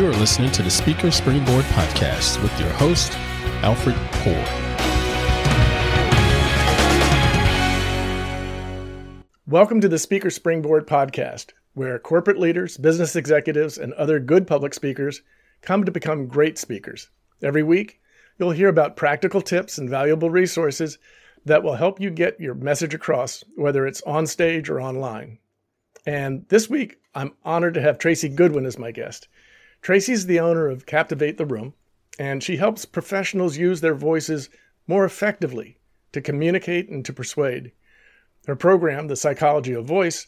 You are listening to the Speaker Springboard Podcast with your host, Alfred Poor. Welcome to the Speaker Springboard Podcast, where corporate leaders, business executives, and other good public speakers come to become great speakers. Every week, you'll hear about practical tips and valuable resources that will help you get your message across, whether it's on stage or online. And this week, I'm honored to have Tracy Goodwin as my guest. Tracy's the owner of Captivate the Room, and she helps professionals use their voices more effectively to communicate and to persuade. Her program, The Psychology of Voice,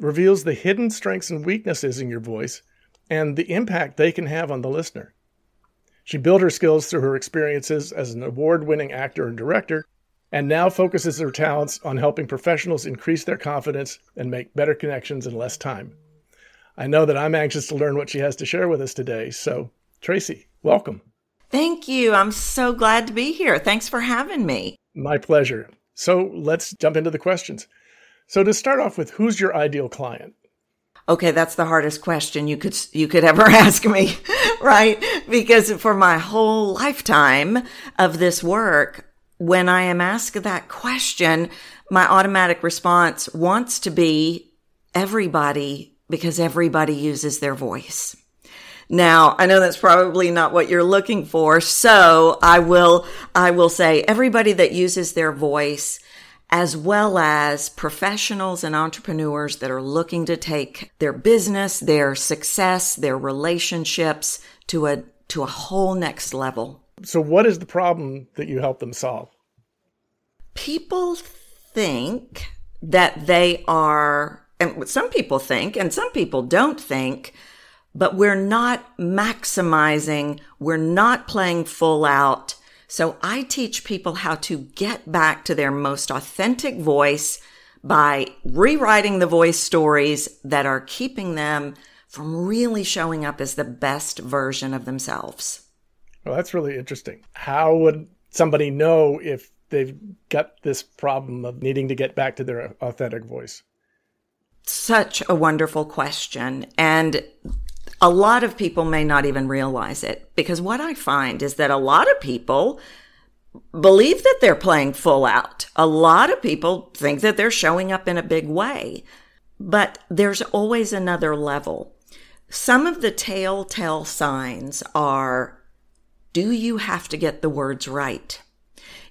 reveals the hidden strengths and weaknesses in your voice and the impact they can have on the listener. She built her skills through her experiences as an award winning actor and director, and now focuses her talents on helping professionals increase their confidence and make better connections in less time. I know that I'm anxious to learn what she has to share with us today. So, Tracy, welcome. Thank you. I'm so glad to be here. Thanks for having me. My pleasure. So, let's jump into the questions. So, to start off with, who's your ideal client? Okay, that's the hardest question you could you could ever ask me, right? Because for my whole lifetime of this work, when I am asked that question, my automatic response wants to be everybody because everybody uses their voice. Now, I know that's probably not what you're looking for. So I will, I will say everybody that uses their voice as well as professionals and entrepreneurs that are looking to take their business, their success, their relationships to a, to a whole next level. So what is the problem that you help them solve? People think that they are and some people think, and some people don't think, but we're not maximizing, we're not playing full out. So I teach people how to get back to their most authentic voice by rewriting the voice stories that are keeping them from really showing up as the best version of themselves. Well, that's really interesting. How would somebody know if they've got this problem of needing to get back to their authentic voice? Such a wonderful question. And a lot of people may not even realize it because what I find is that a lot of people believe that they're playing full out. A lot of people think that they're showing up in a big way, but there's always another level. Some of the telltale signs are do you have to get the words right?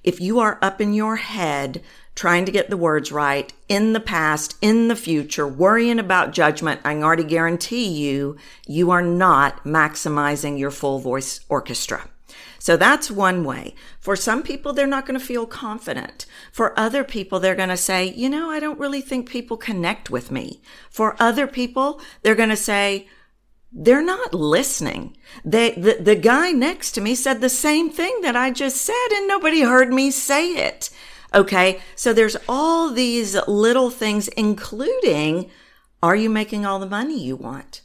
If you are up in your head trying to get the words right in the past, in the future, worrying about judgment, I can already guarantee you, you are not maximizing your full voice orchestra. So that's one way. For some people, they're not going to feel confident. For other people, they're going to say, you know, I don't really think people connect with me. For other people, they're going to say, they're not listening. They, the, the guy next to me said the same thing that I just said and nobody heard me say it. Okay. So there's all these little things, including are you making all the money you want?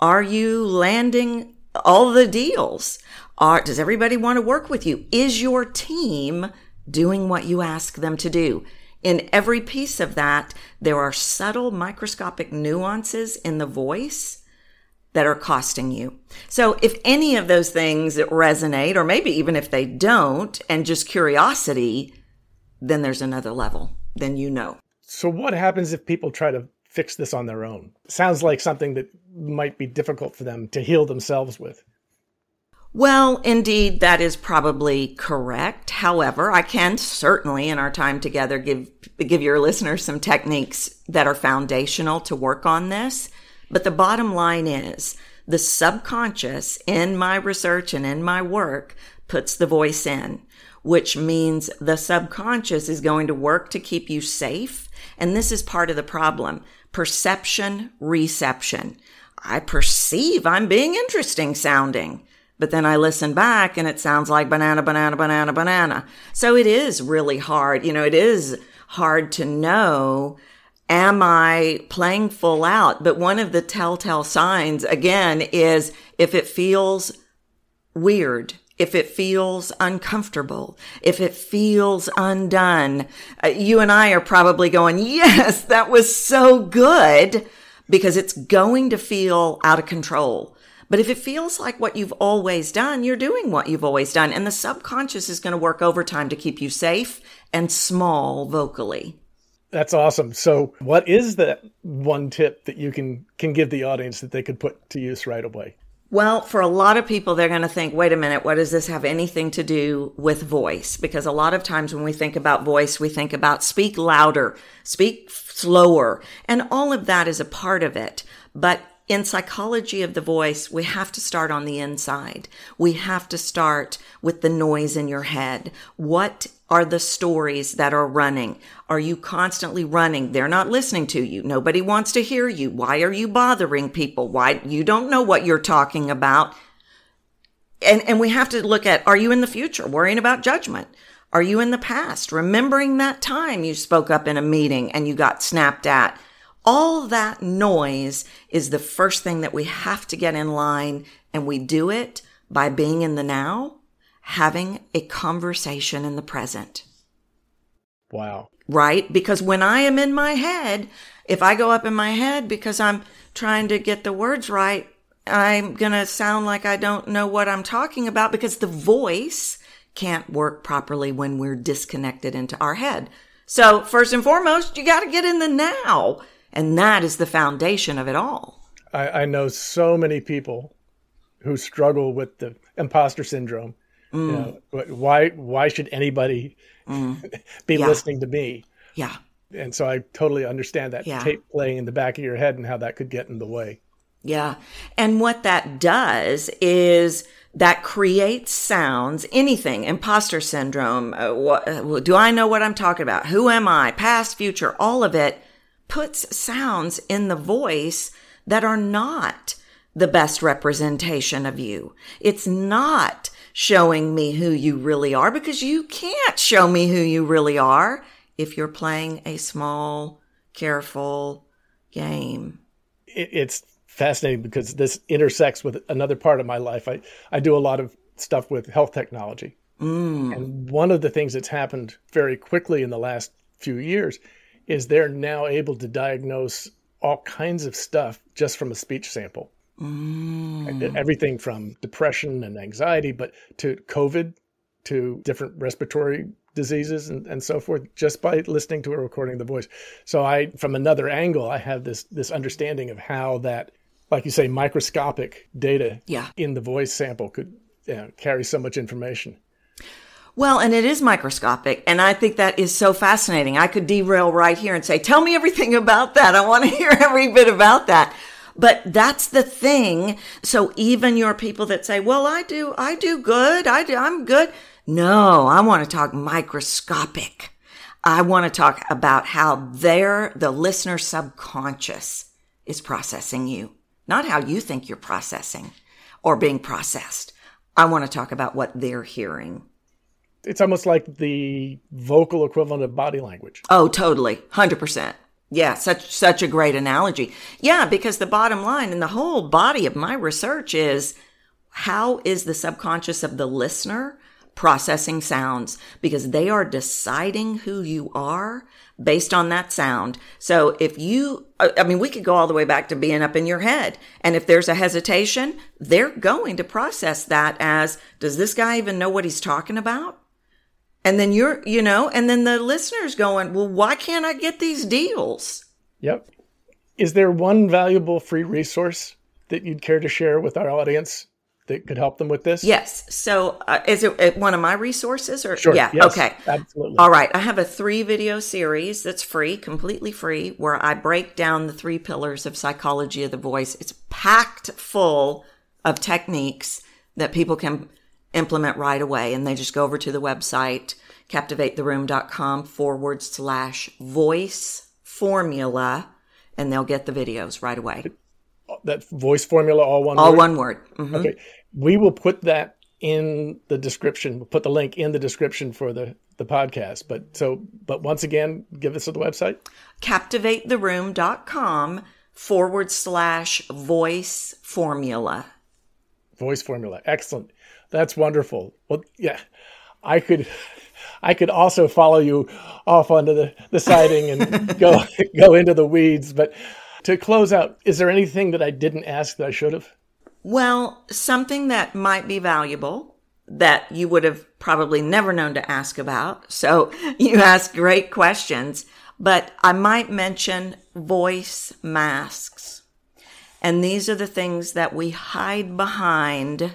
Are you landing all the deals? Are, does everybody want to work with you? Is your team doing what you ask them to do? In every piece of that, there are subtle microscopic nuances in the voice that are costing you. So if any of those things resonate, or maybe even if they don't, and just curiosity, then there's another level. Then you know. So, what happens if people try to fix this on their own? Sounds like something that might be difficult for them to heal themselves with. Well, indeed, that is probably correct. However, I can certainly, in our time together, give give your listeners some techniques that are foundational to work on this. But the bottom line is the subconscious in my research and in my work puts the voice in which means the subconscious is going to work to keep you safe. And this is part of the problem. Perception, reception. I perceive I'm being interesting sounding, but then I listen back and it sounds like banana, banana, banana, banana. So it is really hard. You know, it is hard to know am I playing full out? But one of the telltale signs again is if it feels weird, if it feels uncomfortable, if it feels undone, uh, you and I are probably going, yes, that was so good because it's going to feel out of control. But if it feels like what you've always done, you're doing what you've always done. And the subconscious is going to work overtime to keep you safe and small vocally. That's awesome. So, what is that one tip that you can can give the audience that they could put to use right away? Well, for a lot of people, they're going to think, wait a minute, what does this have anything to do with voice? Because a lot of times when we think about voice, we think about speak louder, speak slower, and all of that is a part of it. But in psychology of the voice, we have to start on the inside. We have to start with the noise in your head. What are the stories that are running? Are you constantly running? They're not listening to you. Nobody wants to hear you. Why are you bothering people? Why you don't know what you're talking about? And and we have to look at are you in the future worrying about judgment? Are you in the past remembering that time you spoke up in a meeting and you got snapped at? All that noise is the first thing that we have to get in line and we do it by being in the now having a conversation in the present. Wow. Right? Because when I am in my head, if I go up in my head because I'm trying to get the words right, I'm going to sound like I don't know what I'm talking about because the voice can't work properly when we're disconnected into our head. So, first and foremost, you got to get in the now. And that is the foundation of it all. I, I know so many people who struggle with the imposter syndrome Mm. You know, why why should anybody mm. be yeah. listening to me? Yeah. And so I totally understand that yeah. tape playing in the back of your head and how that could get in the way. Yeah. And what that does is that creates sounds, anything, imposter syndrome. Uh, what, uh, do I know what I'm talking about? Who am I? Past, future, all of it puts sounds in the voice that are not the best representation of you. It's not showing me who you really are because you can't show me who you really are if you're playing a small, careful game. It's fascinating because this intersects with another part of my life. I, I do a lot of stuff with health technology. Mm. And one of the things that's happened very quickly in the last few years is they're now able to diagnose all kinds of stuff just from a speech sample. Mm. Everything from depression and anxiety, but to COVID, to different respiratory diseases and, and so forth, just by listening to a recording of the voice. So I, from another angle, I have this this understanding of how that, like you say, microscopic data yeah. in the voice sample could you know, carry so much information. Well, and it is microscopic. And I think that is so fascinating. I could derail right here and say, tell me everything about that. I want to hear every bit about that. But that's the thing. So even your people that say, well, I do, I do good. I do, I'm good. No, I want to talk microscopic. I want to talk about how their, the listener subconscious is processing you, not how you think you're processing or being processed. I want to talk about what they're hearing. It's almost like the vocal equivalent of body language. Oh, totally. 100%. Yeah, such such a great analogy. Yeah, because the bottom line and the whole body of my research is how is the subconscious of the listener processing sounds because they are deciding who you are based on that sound. So if you, I mean, we could go all the way back to being up in your head. And if there's a hesitation, they're going to process that as, does this guy even know what he's talking about? And then you're, you know, and then the listeners going, well, why can't I get these deals? Yep. Is there one valuable free resource that you'd care to share with our audience that could help them with this? Yes. So, uh, is it one of my resources or? Sure. Yeah. Yes, okay. Absolutely. All right. I have a three video series that's free, completely free, where I break down the three pillars of psychology of the voice. It's packed full of techniques that people can implement right away. And they just go over to the website, captivatetheroom.com forward slash voice formula, and they'll get the videos right away. That voice formula, all one all word? one word. Mm-hmm. Okay. We will put that in the description. We'll put the link in the description for the, the podcast. But so, but once again, give us the website captivatetheroom.com forward slash voice formula. Voice formula. Excellent. That's wonderful. Well, yeah, I could, I could also follow you off onto the, the siding and go go into the weeds. But to close out, is there anything that I didn't ask that I should have? Well, something that might be valuable that you would have probably never known to ask about. So you ask great questions, but I might mention voice masks. And these are the things that we hide behind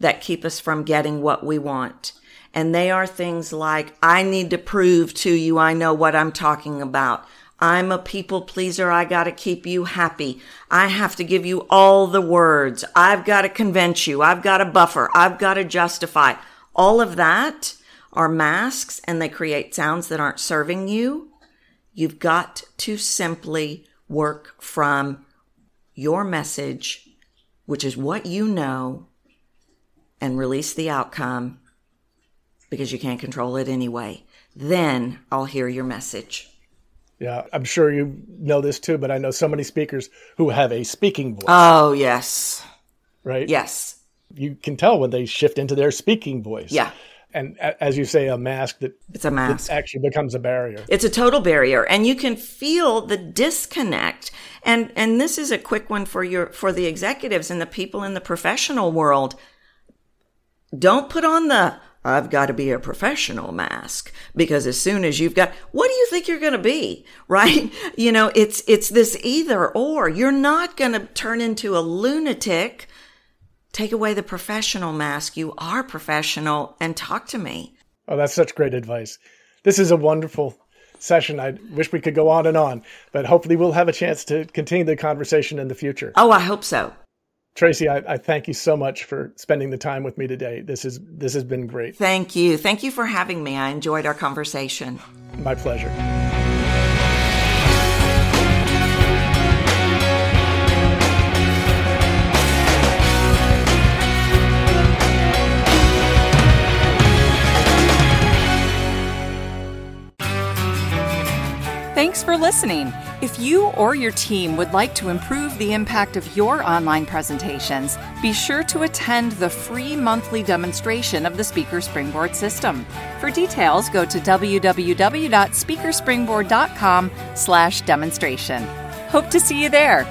that keep us from getting what we want. And they are things like, I need to prove to you I know what I'm talking about. I'm a people pleaser. I got to keep you happy. I have to give you all the words. I've got to convince you. I've got to buffer. I've got to justify. All of that are masks and they create sounds that aren't serving you. You've got to simply work from your message, which is what you know, and release the outcome because you can't control it anyway. Then I'll hear your message. Yeah, I'm sure you know this too, but I know so many speakers who have a speaking voice. Oh, yes. Right? Yes. You can tell when they shift into their speaking voice. Yeah. And as you say, a mask that it's a mask actually becomes a barrier. It's a total barrier, and you can feel the disconnect. And and this is a quick one for your for the executives and the people in the professional world. Don't put on the I've got to be a professional mask because as soon as you've got, what do you think you're going to be? Right? You know, it's, it's this either or. You're not going to turn into a lunatic. Take away the professional mask. You are professional and talk to me. Oh, that's such great advice. This is a wonderful session. I wish we could go on and on, but hopefully we'll have a chance to continue the conversation in the future. Oh, I hope so. Tracy, I, I, thank you so much for spending the time with me today. This is this has been great. Thank you. Thank you for having me. I enjoyed our conversation. My pleasure. Thanks for listening. If you or your team would like to improve the impact of your online presentations, be sure to attend the free monthly demonstration of the Speaker Springboard system. For details, go to www.speakerspringboard.com/demonstration. Hope to see you there.